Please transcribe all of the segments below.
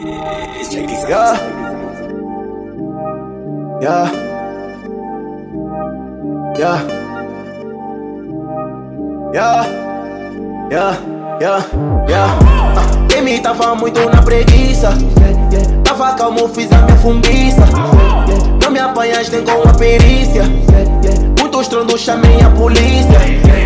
Yeah. Yeah. Yeah. Yeah. Yeah. Yeah. Yeah. Ah, Quem me tava muito na preguiça. Tava calmo, fiz a minha funguiça. Não me apanhas nem com a perícia. Muito estrondo, chamei a polícia.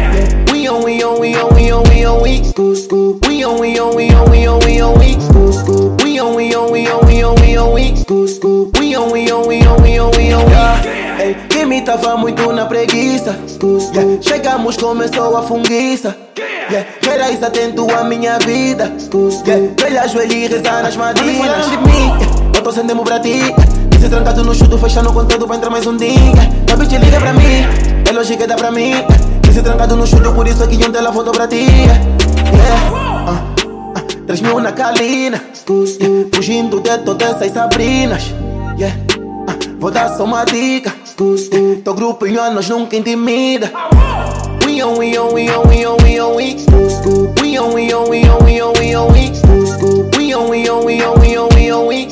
Me tava muito na preguiça yeah. Chegamos, começou a funguiça yeah. Atento à minha vida yeah. Velha ajoelha e rezar nas madrinhas Não de mim, eu tô sendo pra ti Disse trancado no chuto, fechando com tudo pra entrar mais um dia A bitch liga pra mim, é lógica dá pra mim Disse trancado no chuto, por isso aqui ontem ela voltou pra ti yeah. uh, uh, Três mil na calina yeah. Fugindo de todas essas sabrinas yeah. uh, Vou dar só uma dica Teu grupo em anos nunca intimida We on, we on, we on, we on, we on, we We on, we on, we on, we on, we on, we We on, we on, we on, we on, we on, we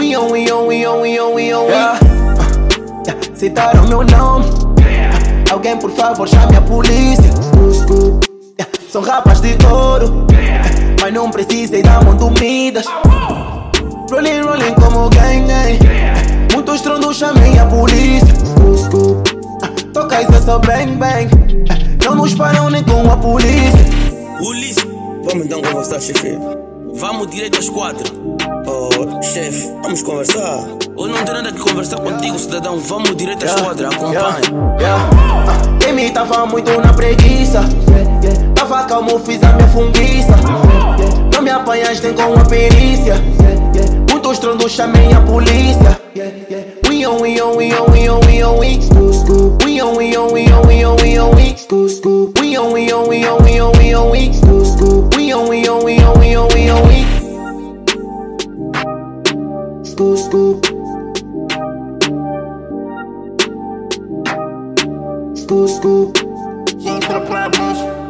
We on, we on, we on, we on, we on, we yeah. uh, yeah. Citaram meu nome uh, Alguém por favor chame a polícia yeah. São rapas de ouro Mas não precisei dar mão dormidas Rolling, rolling como gang, gang Muito estrondo, chamei a polícia bang, bang Não nos param nem com a polícia Ulisses, vamos então conversar, chefe. Vamos direito às quatro. Oh, chefe, vamos conversar. Eu não tenho nada que conversar contigo, cidadão. Vamos direito à esquadra, acompanhe. yeah, yeah. Ah, Quem me tava muito na preguiça Tava calmo, fiz a minha funguiça Não me apanhas nem com a perícia Muito estrondo, chamei a polícia We on, we on, we on, we on, we on, we on, we on, we on, we on, we on, we on, we on, we on, we on, we on, we We on, we on, we on, we on, we on, we Quem entra pra baixo